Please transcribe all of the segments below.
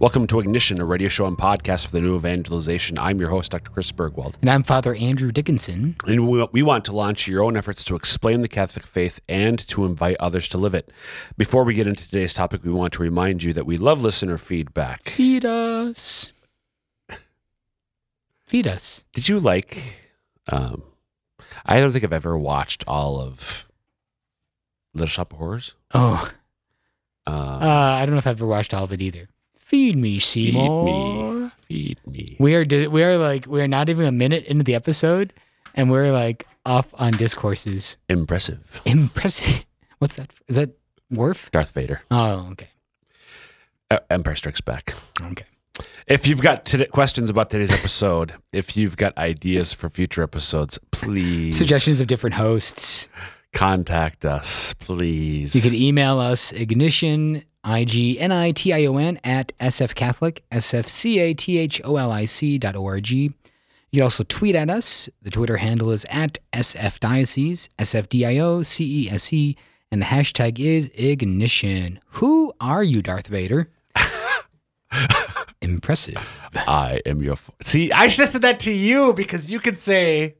Welcome to Ignition, a radio show and podcast for the new evangelization. I'm your host, Dr. Chris Burgwald. And I'm Father Andrew Dickinson. And we, we want to launch your own efforts to explain the Catholic faith and to invite others to live it. Before we get into today's topic, we want to remind you that we love listener feedback. Feed us. Feed us. Did you like? Um, I don't think I've ever watched all of Little Shop of Horrors. Oh, Uh, uh, I don't know if I've ever watched all of it either. Feed me, feed Seymour. me, feed me. We are we are like we are not even a minute into the episode, and we're like off on discourses. Impressive, Impressive. What's that? Is that Worf? Darth Vader. Oh, okay, Uh, Empire Strikes Back. okay. If you've got questions about today's episode, if you've got ideas for future episodes, please Suggestions of different hosts. contact us, please. You can email us ignition, I G N I T I O N, at sfcatholic, S F C A T H O L I C dot O R G. You can also tweet at us. The Twitter handle is at sfdiocese, S F D I O C E S E, and the hashtag is ignition. Who are you, Darth Vader? Impressive. I am your. F- See, I should have said that to you because you could say,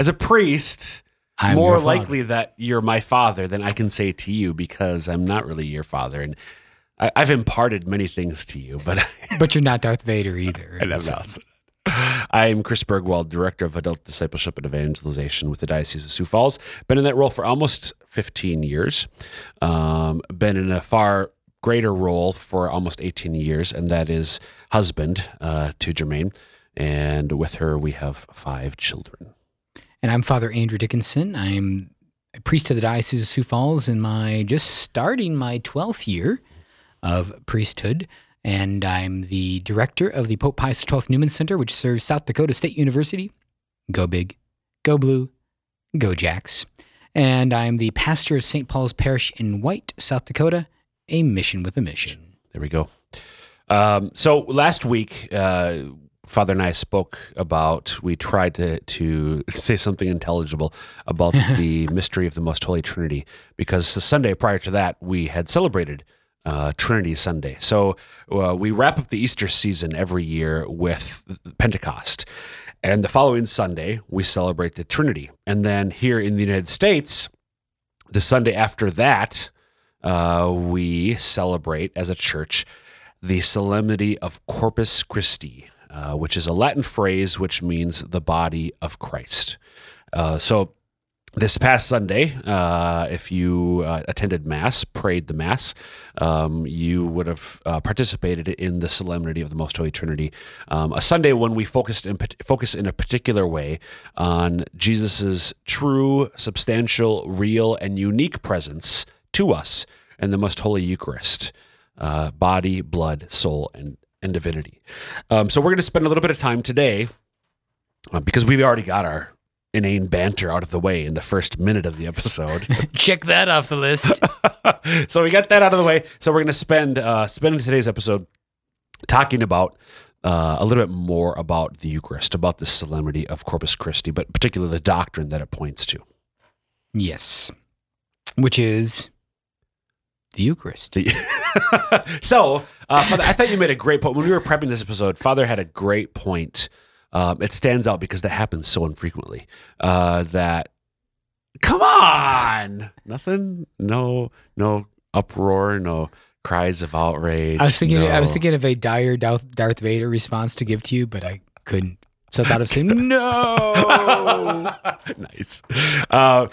as a priest, I'm more likely that you're my father than I can say to you because I'm not really your father, and I, I've imparted many things to you, but But you're not Darth Vader either. I never also. I'm Chris Burgwald, Director of Adult Discipleship and Evangelization with the Diocese of Sioux Falls. Been in that role for almost 15 years. Um, been in a far greater role for almost 18 years, and that is husband uh, to Jermaine. And with her, we have five children. And I'm Father Andrew Dickinson. I'm a priest of the Diocese of Sioux Falls in my just starting my 12th year of priesthood. And I'm the director of the Pope Pius XII Newman Center, which serves South Dakota State University. Go big, go blue, go Jacks. And I'm the pastor of St. Paul's Parish in White, South Dakota, a mission with a mission. There we go. Um, so last week, uh, Father and I spoke about. We tried to to say something intelligible about the mystery of the Most Holy Trinity because the Sunday prior to that we had celebrated uh, Trinity Sunday. So uh, we wrap up the Easter season every year with Pentecost. And the following Sunday, we celebrate the Trinity. And then here in the United States, the Sunday after that, uh, we celebrate as a church the solemnity of Corpus Christi, uh, which is a Latin phrase which means the body of Christ. Uh, so, this past Sunday, uh, if you uh, attended Mass, prayed the Mass, um, you would have uh, participated in the solemnity of the Most Holy Trinity. Um, a Sunday when we focused in, focus in a particular way on Jesus's true, substantial, real, and unique presence to us in the Most Holy Eucharist, uh, body, blood, soul, and and divinity. Um, so we're going to spend a little bit of time today uh, because we've already got our inane banter out of the way in the first minute of the episode. Check that off the list. so we got that out of the way. So we're going to spend uh, spend today's episode talking about uh, a little bit more about the Eucharist, about the solemnity of Corpus Christi, but particularly the doctrine that it points to. yes. Which is the Eucharist. so, uh, Father, I thought you made a great point when we were prepping this episode. Father had a great point. Um, it stands out because that happens so infrequently. Uh, that come on, nothing, no, no uproar, no cries of outrage. I was thinking. I was thinking of a dire Darth, Darth Vader response to give to you, but I couldn't. So I thought of saying no. nice. Uh,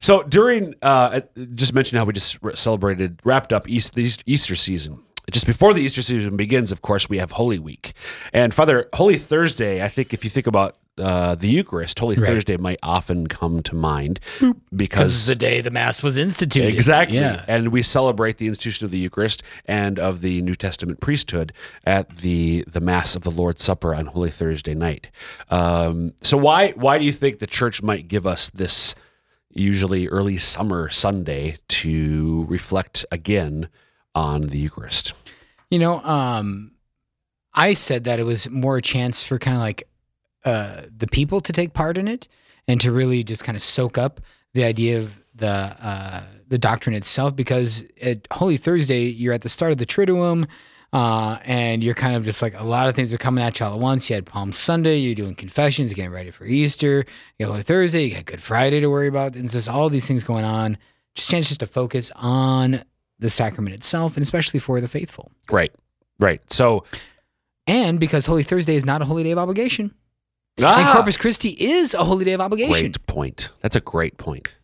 so during, uh, just mention how we just re- celebrated, wrapped up East, the East- Easter season. Just before the Easter season begins, of course, we have Holy Week. And Father, Holy Thursday, I think if you think about uh, the Eucharist, Holy Right. Thursday might often come to mind Because because the day the Mass was instituted. Exactly. Yeah. And we celebrate the institution of the Eucharist and of the New Testament priesthood at the the Mass of the Lord's Supper on Holy Thursday night. Um, so why why do you think the church might give us this usually early summer Sunday to reflect again on the Eucharist? You know, um, I said that it was more a chance for kind of like uh, the people to take part in it and to really just kind of soak up the idea of the uh, the doctrine itself. Because at Holy Thursday, you're at the start of the Triduum. Uh, and you're kind of just like a lot of things are coming at you all at once. You had Palm Sunday, you're doing confessions, getting ready for Easter. You know, Thursday, you got Good Friday to worry about, and so there's all these things going on. Just chance just to focus on the sacrament itself, and especially for the faithful. Right. Right. So And because Holy Thursday is not a holy day of obligation, and ah, Corpus Christi is a holy day of obligation. great point. That's a great point.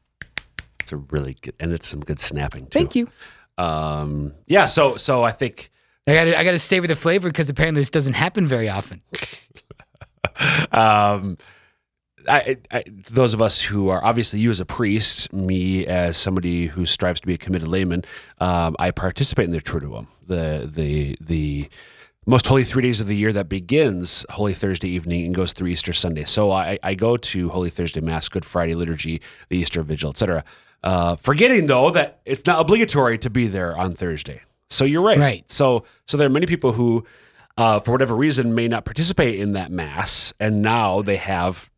It's a really good, and it's some good snapping too. Thank you. Um, yeah. So so I think I got I got to savor the flavor because apparently this doesn't happen very often. um, I, I, those of us who are obviously you as a priest, me as somebody who strives to be a committed layman, um, I participate in the Triduum, the the the most holy three days of the year that begins Holy Thursday evening and goes through Easter Sunday. So I, I go to Holy Thursday Mass, Good Friday liturgy, the Easter Vigil, etc. Uh, forgetting though that it's not obligatory to be there on Thursday. So you're right. Right. So so there are many people who, uh, for whatever reason, may not participate in that mass, and now they have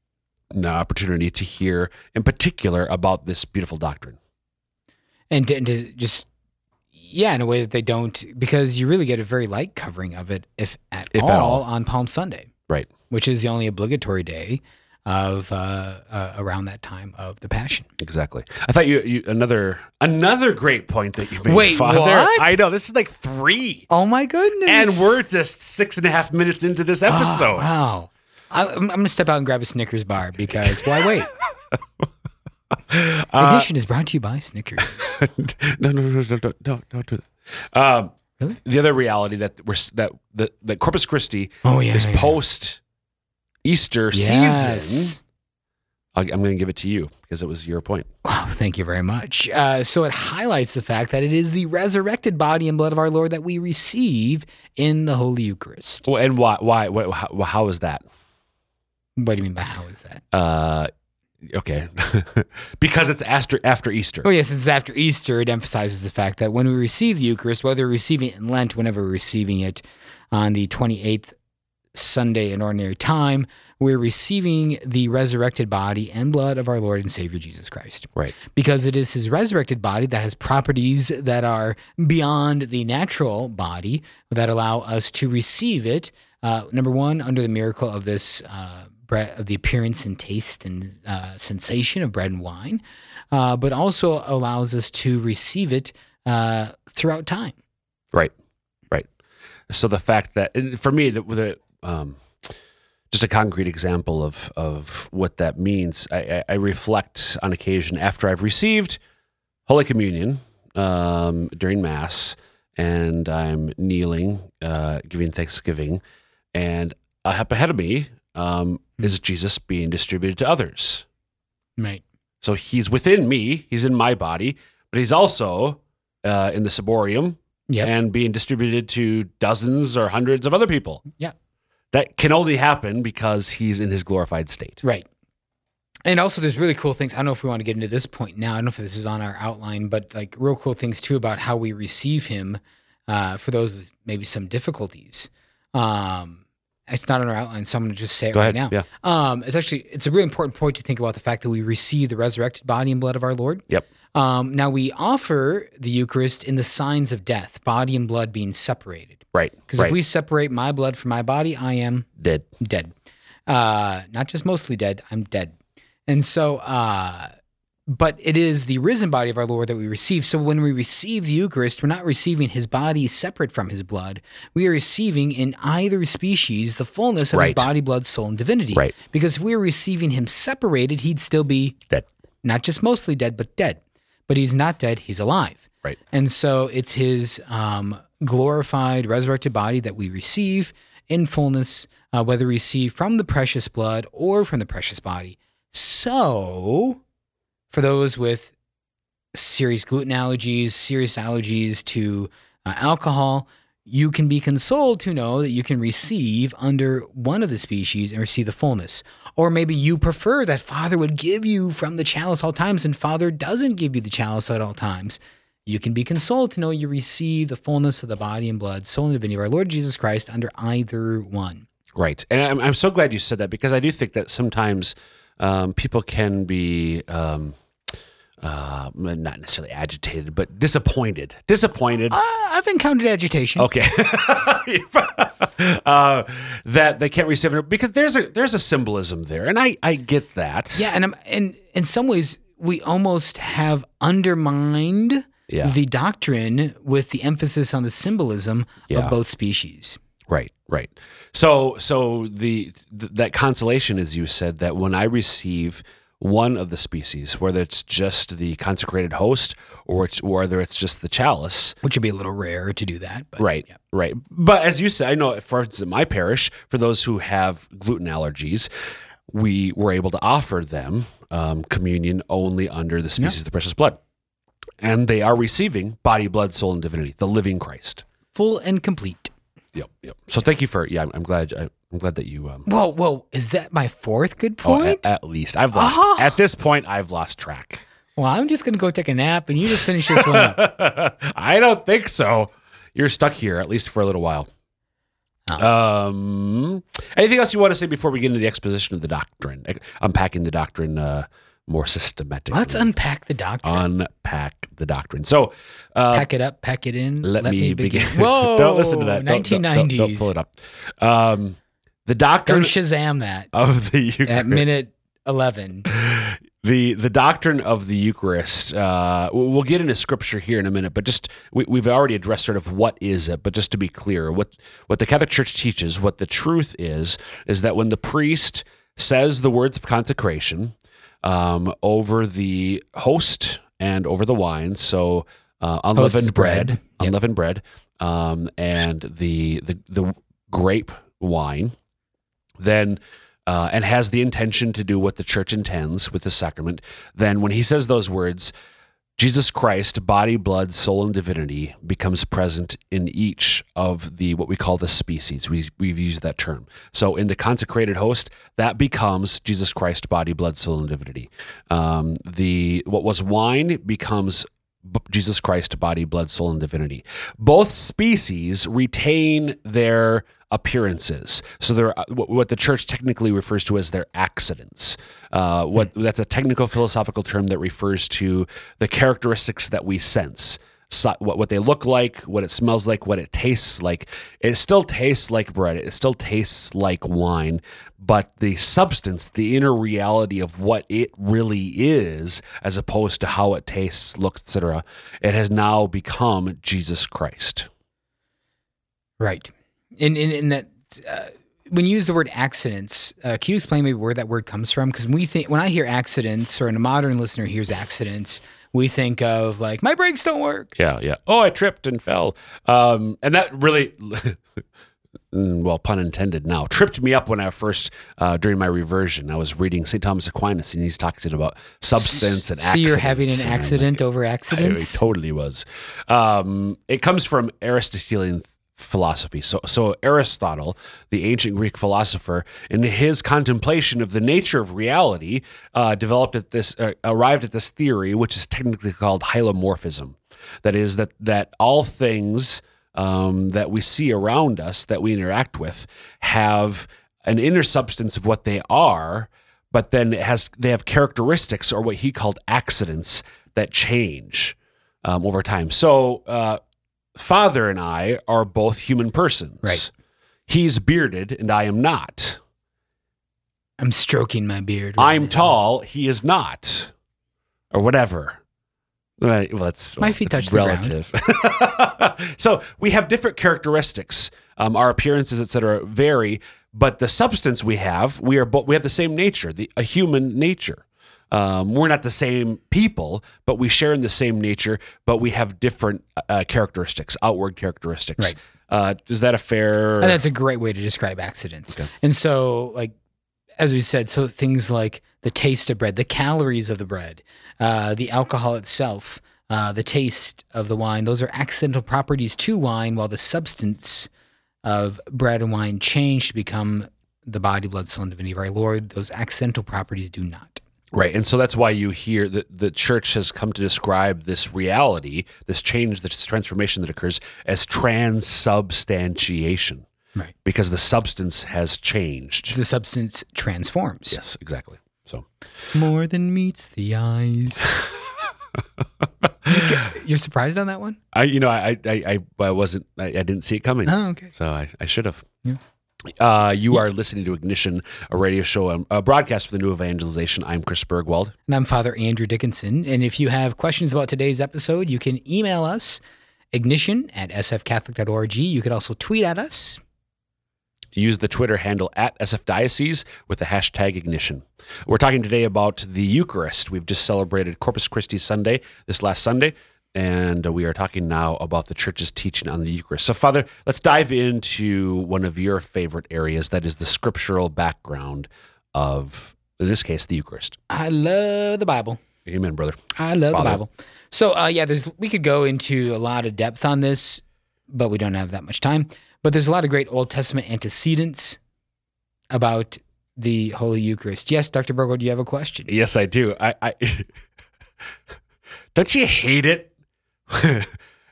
the opportunity to hear, in particular, about this beautiful doctrine. and to, and to just yeah in a way that they don't because you really get a very light covering of it if at, If all, at all. on palm sunday Right. which is the only obligatory day of uh, uh, around that time of the passion Exactly. I thought you, you another another great point that you made, Wait, Father. what? I know this is like three, oh my goodness and we're just six and a half minutes into this Oh, episode. wow I, I'm, I'm gonna step out and grab a Snickers bar because why wait? Uh, Ignition is brought to you by Snickers. no, no, no, no, no, no, don't do that. Um, Really? The other reality that we're that the that Corpus Christi Oh yeah, is yeah. post Easter Yes. season. I'm going to give it to you because it was your point. Wow, thank you very much. Uh, so it highlights the fact that it is the resurrected body and blood of our Lord that we receive in the Holy Eucharist. Well, and why? Why? What, how, how is that? What do you mean by how is that? Uh, okay, because it's after after Easter. Oh, yes, it's after Easter. It emphasizes the fact that when we receive the Eucharist, whether we're receiving it in Lent, whenever we're receiving it on the 28th Sunday in ordinary time, we're receiving the resurrected body and blood of our Lord and Savior Jesus Christ. Right. Because it is his resurrected body that has properties that are beyond the natural body that allow us to receive it. Uh, number one, under the miracle of this uh, bread, of the appearance and taste and uh, sensation of bread and wine, uh, but also allows us to receive it uh, throughout time. Right. Right. So the fact that for me, the, the um, just a concrete example of of what that means. I, I, I reflect on occasion after I've received Holy Communion um, during Mass, and I'm kneeling, uh, giving thanksgiving, and up ahead of me um, is Jesus being distributed to others. Right. So he's within me, he's in my body, but he's also uh, in the ciborium Yep. and being distributed to dozens or hundreds of other people. Yeah. That can only happen because he's in his glorified state. Right. And also, there's really cool things. I don't know if we want to get into this point now. I don't know if this is on our outline, but like real cool things too about how we receive him uh, for those with maybe some difficulties. Um, it's not on our outline, so I'm going to just say it Go right ahead. now. Yeah. Um, it's actually it's a really important point to think about the fact that we receive the resurrected body and blood of our Lord. Yep. Um, now we offer the Eucharist in the signs of death, body and blood being separated. Right. Because right. if we separate my blood from my body, I am Dead. dead. Uh, not just mostly dead, I'm dead. And so, uh, but it is the risen body of our Lord that we receive. So when we receive the Eucharist, we're not receiving his body separate from his blood. We are receiving in either species the fullness of his body, blood, soul, and divinity. Right. Because if we were receiving him separated, he'd still be Dead. not just mostly dead, but dead. But he's not dead, he's alive. Right. And so it's his um, glorified, resurrected body that we receive in fullness, uh, whether we receive from the precious blood or from the precious body. So, for those with serious gluten allergies, serious allergies to uh, alcohol, you can be consoled to know that you can receive under one of the species and receive the fullness. Or maybe you prefer that Father would give you from the chalice all times and Father doesn't give you the chalice at all times. You can be consoled to know you receive the fullness of the body and blood, soul and divinity of our Lord Jesus Christ under either one. Right. And I'm, I'm so glad you said that because I do think that sometimes um, people can be um, uh, not necessarily agitated, but disappointed. Disappointed. Uh, I've encountered agitation. Okay. uh, that they can't receive it because there's a there's a symbolism there, and I I get that. Yeah, and I'm, and in some ways we almost have undermined Yeah. the doctrine with the emphasis on the symbolism Yeah. of both species. Right, right. So, so the th- that consolation, as you said, that when I receive one of the species, whether it's just the consecrated host or it's or whether it's just the chalice, Which would be a little rare to do that, but right, yeah. right. But as you said, I know, for instance, in my parish, for those who have gluten allergies, we were able to offer them um, communion only under the species of the precious blood, and they are receiving body, blood, soul, and divinity, the living Christ. full and complete. Yep, yep. So thank you for yeah. I'm, I'm glad. I, I'm glad that you um, Whoa, whoa! Is that my fourth good Oh, point? at, at least I've lost. Ah. At this point, I've lost track. well, I'm just gonna go take a nap, and you just finish this one up. I don't think so. You're stuck here at least for a little while. Oh. Um, anything else you want to say before we get into the exposition of the doctrine, eh, unpacking the doctrine uh, more systematically? Let's unpack the doctrine. unpack the doctrine. So, uh, pack it up, pack it in. let, me, begin. Whoa! don't listen to that. Don't- don't- Don't, don't pull it up. Um, the doctrine Don't Shazam that of the Eucharist. at minute eleven. the the doctrine of the Eucharist. Uh, we'll we'll get into scripture here in a minute, but just we, we've already addressed sort of what is it. But just to be clear, what what the Catholic Church teaches, what the truth is, is that when the priest says the words of consecration um, over the host and over the wine, so uh, unleavened bread, bread. Yep. unleavened bread, um, and the the the grape wine then uh, and has the intention to do what the church intends with the sacrament, then when he says those words, Jesus Christ, body, blood, soul, and divinity, becomes present in each of the what we call the species. We, we've used that term. So in the consecrated host, that becomes Jesus Christ, body, blood, soul, and divinity. Um, the what was wine becomes Jesus Christ, body, blood, soul, and divinity. Both species retain their appearances. So they're uh, what what the church technically refers to as their accidents. Uh, what that's a technical philosophical term that refers to the characteristics that we sense. What, what they look like, what it smells like, what it tastes like. It still tastes like bread. It still tastes like wine, but the substance, the inner reality of what it really is, as opposed to how it tastes, looks, etc., it has now become Jesus Christ. Right. In in, in that uh, when you use the word accidents, uh, can you explain maybe where that word comes from? Because we think when I hear accidents, or when a modern listener hears accidents, we think of like my brakes don't work. Yeah, yeah. Oh, I tripped and fell. Um, and that really, mm, well, pun intended now, tripped me up when I first, uh, during my reversion, I was reading St. Thomas Aquinas and he's talking about substance and So accidents. you're having an I'm like, accident over accidents. It totally was. Um, it comes from Aristotelian philosophy. So, so Aristotle, the ancient Greek philosopher, in his contemplation of the nature of reality, uh, developed at this, uh, arrived at this theory, which is technically called hylomorphism. That is that that all things um, that we see around us, that we interact with, have an inner substance of what they are, but then it has they have characteristics or what he called accidents that change um, over time. So, uh, Father and I are both human persons. Right. He's bearded and I am not. I'm stroking my beard. right I'm now. tall. He is not, or whatever. Right, Well, that's My feet touch the ground. relative. so we have different characteristics. Um, our appearances, etc., vary, but the substance we have, we are both we have the same nature, the a human nature. Um, we're not the same people, but we share in the same nature, but we have different uh, characteristics, outward characteristics. Right. Uh, is that a fair? And that's a great way to describe accidents. Okay. And so, like, as we said, so things like the taste of bread, the calories of the bread, uh, the alcohol itself, uh, the taste of the wine, those are accidental properties to wine, while the substance of bread and wine change to become the body, blood, soul, and divinity of our Lord. Those accidental properties do not. Right. And so that's why you hear that the church has come to describe this reality, this change, this transformation that occurs as transubstantiation. Right. Because the substance has changed. The substance transforms. Yes, exactly. So More than meets the eyes. You're surprised on that one? I, you know, I, I, I, I wasn't, I, I didn't see it coming. Oh, okay. So I, I should have. Yeah. Uh, you are listening to Ignition, a radio show, um, a broadcast for the New Evangelization. I'm Chris Burgwald. And I'm Father Andrew Dickinson. And if you have questions about today's episode, you can email us ignition at sfcatholic.org. You could also tweet at us. Use the Twitter handle at sfdiocese with the hashtag ignition. We're talking today about the Eucharist. We've just celebrated Corpus Christi Sunday this last Sunday, and we are talking now about the church's teaching on the Eucharist. So, Father, let's dive into one of your favorite areas that is the scriptural background of, in this case, the Eucharist. I love the Bible. Amen, brother. I love Father. the Bible. So uh, yeah, there's we could go into a lot of depth on this, but we don't have that much time. But there's a lot of great Old Testament antecedents about the Holy Eucharist. Yes, Dr. Burgo, do you have a question? Yes, I do. I, I don't you hate it?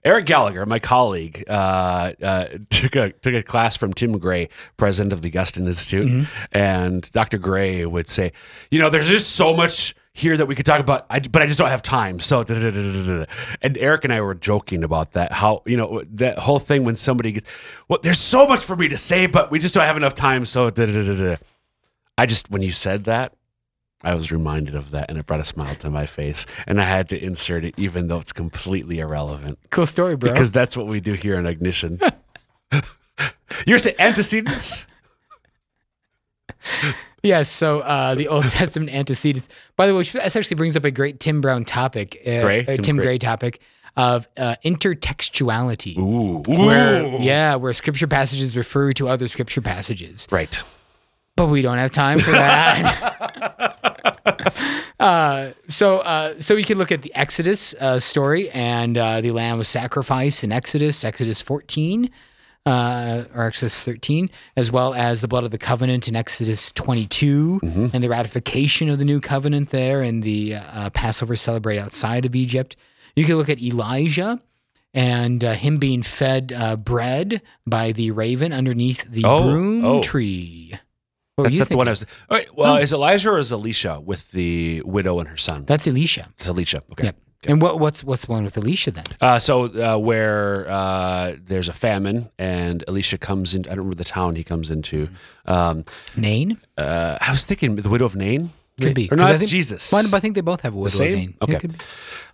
Eric Gallagher, my colleague, uh, uh, took a took a class from Tim Gray, president of the Augustine Institute, and Dr. Gray would say, "You know, there's just so much here that we could talk about, I, but I just don't have time." So, da, da, da, and Eric and I were joking about that. How you know that whole thing when somebody gets, well, there's so much for me to say, but we just don't have enough time. So, da, da, da, da, da. I just when you said that, I was reminded of that and it brought a smile to my face. And I had to insert it, even though it's completely irrelevant. Cool story, bro. Because that's what we do here in Ignition. You're saying antecedents? Yes, so uh, the Old Testament antecedents. By the way, which actually brings up a great Tim Brown topic, uh, Gray? Tim Tim Gray. Gray topic of uh, intertextuality. Ooh. Where, Ooh. yeah, where scripture passages refer to other scripture passages. Right. but we don't have time for that. uh, so, uh, so we can look at the Exodus uh, story and uh, the lamb was sacrificed in Exodus, Exodus 14, uh, or Exodus 13, as well as the blood of the covenant in Exodus 22, and the ratification of the new covenant there, and the uh, Passover celebrated outside of Egypt. You can look at Elijah. And uh, him being fed uh, bread by the raven underneath the Oh, broom oh. tree. What That's not the one I was. All right, well, Oh. is Elijah or is Elisha with the widow and her son? That's Elisha. It's Elisha. Okay. Yep. And what what's what's the one with Elisha then? Uh, so uh, where uh, there's a famine and Elisha comes in, I don't remember the town he comes into. Um, Nain uh, I was thinking the widow of Nain. could be Or no, 'Cause I think- Jesus. Well, but I think they both have a widow same? of Nain. Okay. Be.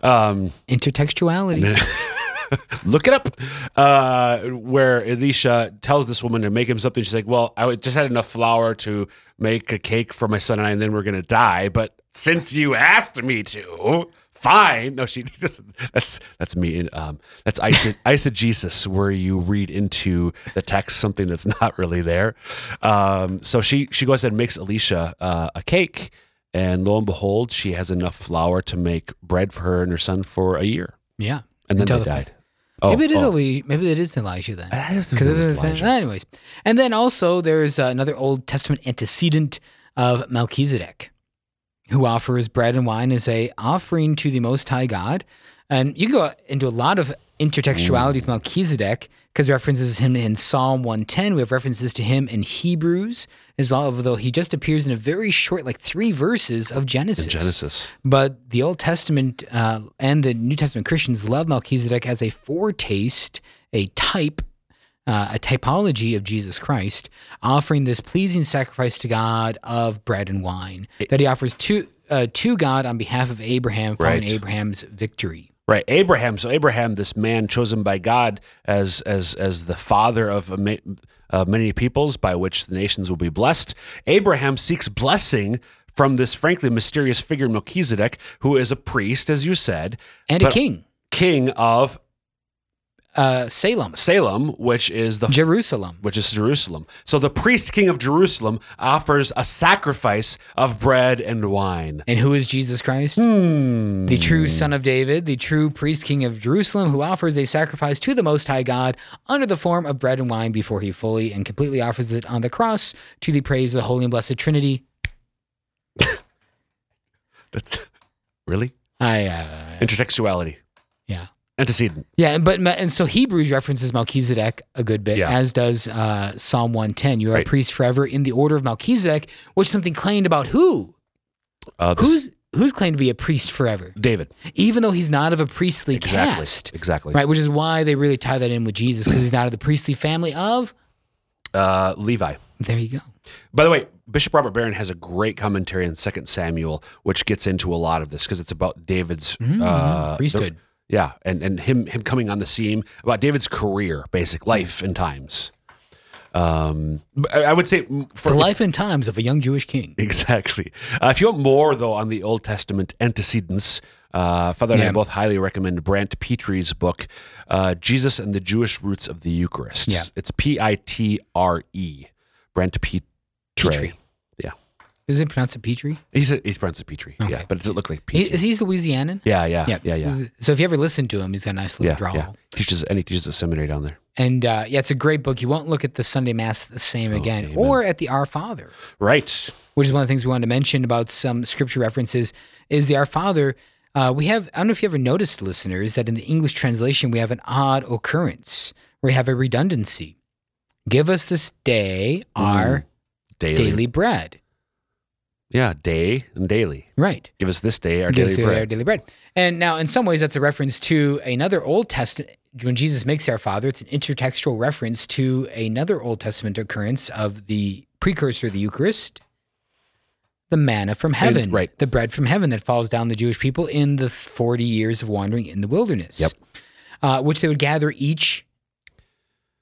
Um, Intertextuality. look it up. Uh, where Elisha tells this woman to make him something. She's like, "Well, I just had enough flour to make a cake for my son and I, and then we're gonna die. But since you asked me to, fine." No, she just that's that's me. Um, that's eise- eisegesis, where you read into the text something that's not really there. Um, so she she goes ahead and makes Elisha uh, a cake. And lo and behold, she has enough flour to make bread for her and her son for a year. yeah. And then they the- died. Oh, maybe it is oh. Maybe it is Elijah then. I just think Because it was Elijah. anyways, and then also there's uh, another Old Testament antecedent of Melchizedek, who offers bread and wine as a offering to the Most High God, and you can go into a lot of intertextuality with Melchizedek because references him in Psalm 110. We have references to him in Hebrews as well, although he just appears in a very short, like three verses of Genesis. Genesis. But the Old Testament uh, and the New Testament Christians love Melchizedek as a foretaste, a type, uh, a typology of Jesus Christ, offering this pleasing sacrifice to God of bread and wine that he offers to uh, to God on behalf of Abraham following Right. Abraham's victory. Right, Abraham. So Abraham, this man chosen by God as as as the father of a ma- uh, many peoples, by which the nations will be blessed. Abraham seeks blessing from this frankly mysterious figure Melchizedek, who is a priest, as you said, And a king, king of uh, Salem, Salem, which is the Jerusalem. which is Jerusalem. So the priest king of Jerusalem offers a sacrifice of bread and wine. And who is Jesus Christ? Hmm. The true son of David, the true priest king of Jerusalem, who offers a sacrifice to the Most High God under the form of bread and wine before he fully and completely offers it on the cross to the praise of the Holy and Blessed Trinity. That's really I uh, intertextuality. Antecedent. Yeah, but and so Hebrews references Melchizedek a good bit, Yeah. as does uh, Psalm one ten. You are Right. a priest forever in the order of Melchizedek, which is something claimed about who? Uh, Who's who's claimed to be a priest forever, David? even though he's not of a priestly Exactly. caste, Exactly. right? Which is why they really tie that in with Jesus because he's not of the priestly family of. Uh, Levi. There you go. By the way, Bishop Robert Barron has a great commentary on Second Samuel, which gets into a lot of this because it's about David's uh, priesthood. the- yeah, and and him him coming on the scene about David's career, basic life and times. Um, I I would say for The life and times of a young Jewish king. Exactly. Uh, if you want more, though, on the Old Testament antecedents, uh, Father and I both highly recommend Brant Pitre's book, uh, Jesus and the Jewish Roots of the Eucharist. Yeah. It's P I T R E. Brent Petre. Petrie. Yeah. Does it pronounce it Petrie? He's a, he's pronounced Petrie. Yeah. Okay. But does it look like He, Petrie? is he's Louisianan? yeah, yeah, yeah, yeah, yeah. So if you ever listen to him, he's got a nice little Yeah, drawl. yeah. Teaches and he teaches at seminary down there. And uh, yeah, it's a great book. You won't look at the Sunday Mass the same again, amen. or at the Our Father, Right. which is one of the things we wanted to mention about some scripture references. Is the Our Father? Uh, we have. I don't know if you ever noticed, listeners, that in the English translation we have an odd occurrence where we have a redundancy. Give us this day our Daily. daily bread. Yeah, day and daily. Right. Give us this day our Give daily us our bread. daily bread. And now, in some ways, that's a reference to another Old Testament. When Jesus makes our Father, it's an intertextual reference to another Old Testament occurrence of the precursor of the Eucharist, the manna from heaven, right. The bread from heaven that falls down the Jewish people in the forty years of wandering in the wilderness. Yep. Uh, which they would gather each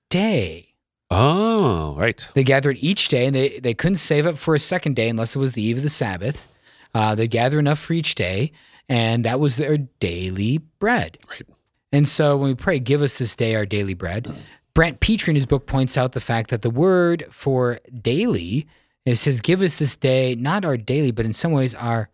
day. Oh, right. They gathered each day, and they, they couldn't save up for a second day unless it was the eve of the Sabbath. Uh, they gather enough for each day, and that was their daily bread. Right. And so when we pray, give us this day our daily bread, Brant Pitre in his book points out the fact that the word for daily it says, give us this day, not our daily, but in some ways our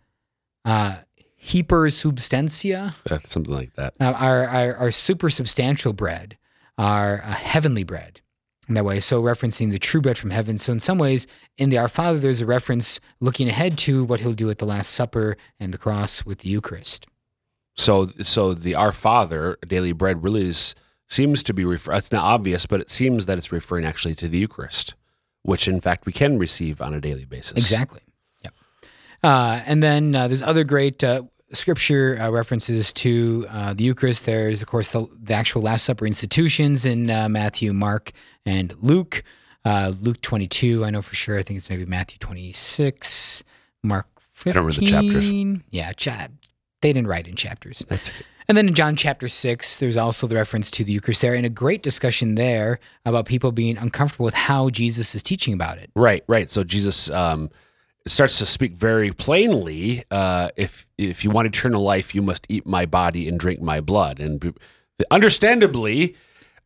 uh, hyper substantia, something like that. uh, our, our, our super substantial bread, our uh, heavenly bread. In that way, so referencing the true bread from heaven. So in some ways, in the Our Father, there's a reference looking ahead to what he'll do at the Last Supper and the cross with the Eucharist. So, so the Our Father daily bread really is, seems to be refer. It's not obvious, but it seems that it's referring actually to the Eucharist, which in fact we can receive on a daily basis. Exactly. Yep. Uh, and then uh, there's other great uh, scripture uh, references to uh, the Eucharist. There's, of course, the, the actual Last Supper institutions in uh, Matthew, Mark, and Luke. Uh, Luke 22, I know for sure. I think it's maybe Matthew 26, Mark 15. don't remember the chapters. Yeah, cha- they didn't write in chapters. And then in John chapter 6, there's also the reference to the Eucharist there, and a great discussion there about people being uncomfortable with how Jesus is teaching about it. Right, right. So Jesus um, starts to speak very plainly. Uh, if if you want eternal life, you must eat my body and drink my blood. And understandably,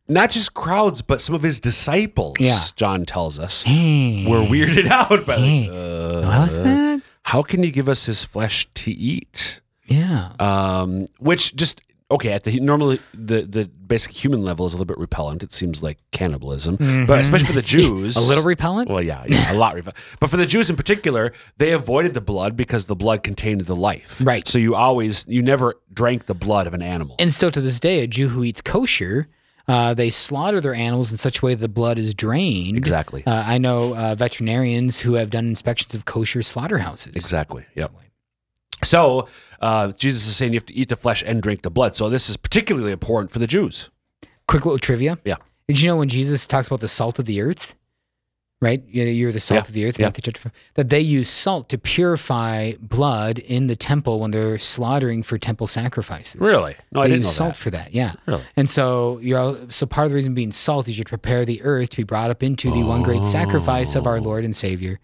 not just crowds, but some of his disciples. Yeah. John tells us Hey. were weirded out by like, uh, how can you give us his flesh to eat? Yeah. um, which just okay at the normally the the basic human level is a little bit repellent. It seems like cannibalism, but especially for the Jews, Mm-hmm. a little repellent? Well, yeah, yeah, a lot repellent. But for the Jews in particular, they avoided the blood because the blood contained the life. Right. So you always you never drank the blood of an animal. And still to this day, a Jew who eats kosher, uh, they slaughter their animals in such a way that the blood is drained. Exactly. Uh, I know uh, veterinarians who have done inspections of kosher slaughterhouses. Exactly. Yep. So uh, Jesus is saying you have to eat the flesh and drink the blood. So this is particularly important for the Jews. Quick little trivia. Yeah. Did you know when Jesus talks about the salt of the earth, right? You- You're the salt Yeah. of the earth, Yeah. That they use salt to purify blood in the temple when they're slaughtering for temple sacrifices. Really? No, I didn't use know salt that. for that. Yeah. Really? And so you're all, so part of the reason being salt is you prepare the earth to be brought up into the one great sacrifice of our Lord and Savior,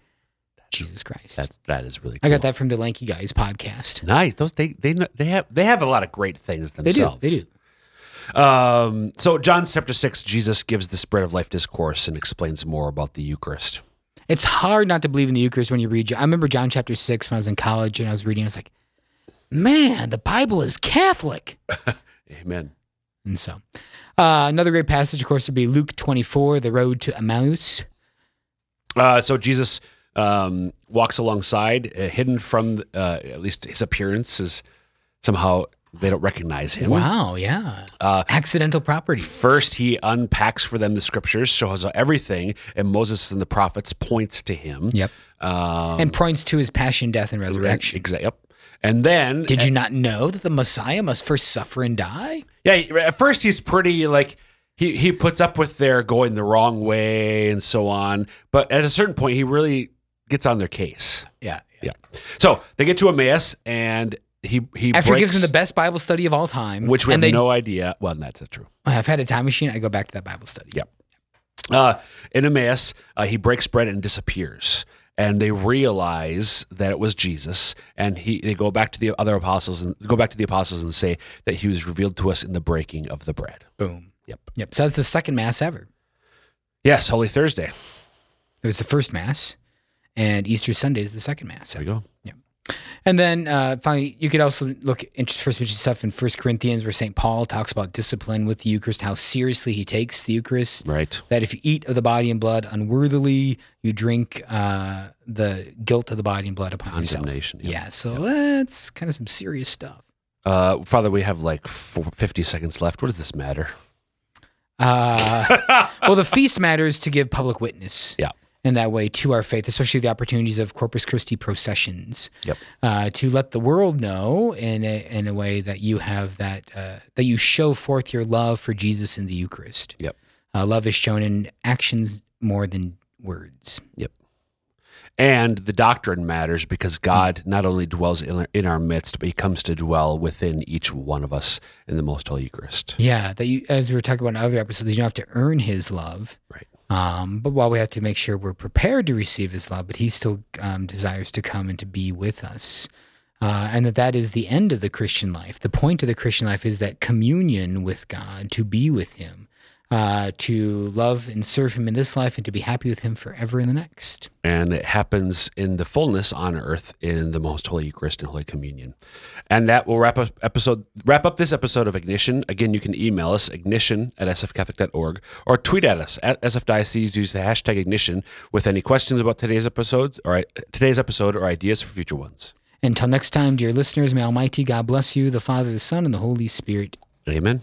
Jesus Christ. That's that is really. I got that from the Lanky Guys podcast. Nice. Those they they they have they have a lot of great things They do. themselves. They do. Um, so John chapter six, Jesus gives this bread of life discourse and explains more about the Eucharist. It's hard not to believe in the Eucharist when you read. I remember John chapter six when I was in college and I was reading. I was like, "Man, the Bible is Catholic." Amen. And so, uh, another great passage, of course, would be Luke twenty four, the road to Emmaus. Uh, so Jesus um, walks alongside, uh, hidden from uh, at least his appearance is somehow they don't recognize him. Wow, yeah. Uh, Accidental property. First, he unpacks for them the scriptures, shows everything, and Moses and the prophets points to him. Yep. Um, and points to his passion, death, and resurrection. Exactly. Yep. And then, Did you not know that the Messiah must first suffer and die? yeah, at first he's pretty like he he puts up with their going the wrong way and so on, but at a certain point, he really gets on their case. Yeah. Yeah. So they get to Emmaus, and he he After he gives him the best Bible study of all time, which we and have they, no idea. Well, that's not true. I've had a time machine. I go back to that Bible study. Yep. Uh, in Emmaus, uh, he breaks bread and disappears. And they realize that it was Jesus, and he they go back to the other apostles and go back to the apostles and say that he was revealed to us in the breaking of the bread. Boom. Yep. Yep. So that's the second mass ever. Yes, Holy Thursday. It was the first mass, and Easter Sunday is the second mass. There we go. And then uh, finally, you could also look at first mention stuff in First Corinthians, where St. Paul talks about discipline with the Eucharist, how seriously he takes the Eucharist. Right. That if you eat of the body and blood unworthily, you drink uh, the guilt of the body and blood upon. Condemnation. Yeah, so that's kind of some serious stuff. Uh, Father, we have like four, 50 seconds left. What does this matter? Uh, well, the feast matters to give public witness. Yeah. In that way to our faith, especially the opportunities of Corpus Christi processions. Yep. Uh, to let the world know in a, in a way that you have that uh, that you show forth your love for Jesus in the Eucharist. Yep. Uh, love is shown in actions more than words. Yep, and the doctrine matters because God not only dwells in our, in our midst, but he comes to dwell within each one of us in the most holy Eucharist. Yeah, that you, as we were talking about in other episodes, you don't have to earn His love. Right. Um, but while we have to make sure we're prepared to receive His love, but He still um, desires to come and to be with us, uh, and that that is the end of the Christian life. The point of the Christian life is that communion with God, to be with Him, uh, to love and serve Him in this life, and to be happy with Him forever in the next. and it happens in the fullness on earth in the most holy Eucharist and Holy Communion. And that will wrap up episode wrap up this episode of Ignition. Again, you can email us ignition at sfcatholic.org or tweet at us at sfdiocese. Use the hashtag ignition with any questions about today's episodes or today's episode or ideas for future ones. Until next time, dear listeners, may Almighty God bless you, the Father, the Son, and the Holy Spirit. Amen.